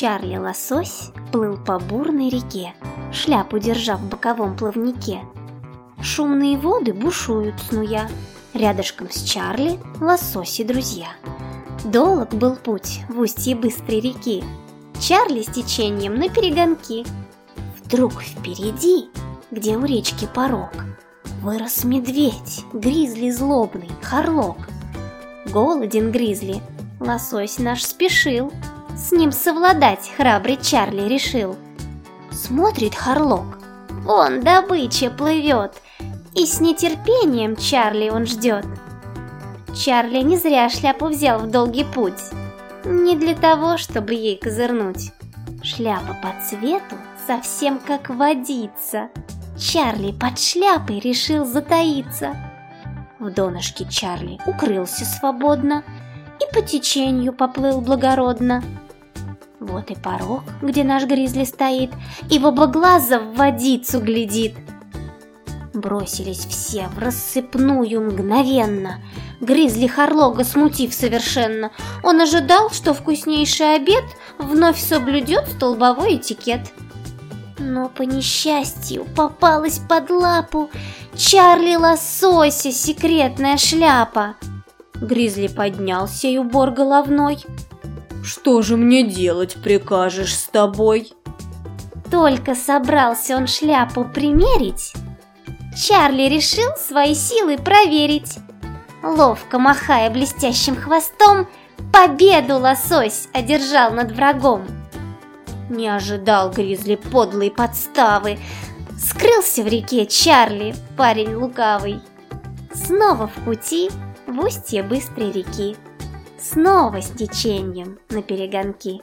Чарли Лосось плыл по бурной реке, шляпу держа в боковом плавнике. Шумные воды бушуют, снуя, рядышком с Чарли лососи друзья. Долг был путь в устье быстрой реки, Чарли с течением на перегонки. Вдруг впереди, где у речки порог, вырос медведь, гризли злобный, хорлок. Голоден гризли, лосось наш спешил, с ним совладать храбрый Чарли решил. Смотрит Харлок, вон добыча плывет, И с нетерпением Чарли он ждет. Чарли не зря шляпу взял в долгий путь, Не для того, чтобы ей козырнуть. Шляпа по цвету совсем как водица. Чарли под шляпой решил затаиться. В донышке Чарли укрылся свободно И по течению поплыл благородно. Вот и порог, где наш гризли стоит, И в оба глаза в водицу глядит. Бросились все в рассыпную мгновенно, Гризли Харлога смутив совершенно. Он ожидал, что вкуснейший обед Вновь соблюдет столбовой этикет. Но по несчастью попалась под лапу Чарли Лосося секретная шляпа. Гризли поднялся и убор головной, что же мне делать прикажешь с тобой? Только собрался он шляпу примерить, Чарли решил свои силы проверить. Ловко махая блестящим хвостом, Победу лосось одержал над врагом. Не ожидал Гризли подлой подставы, Скрылся в реке Чарли, парень лукавый. Снова в пути в устье быстрой реки снова с течением на перегонки.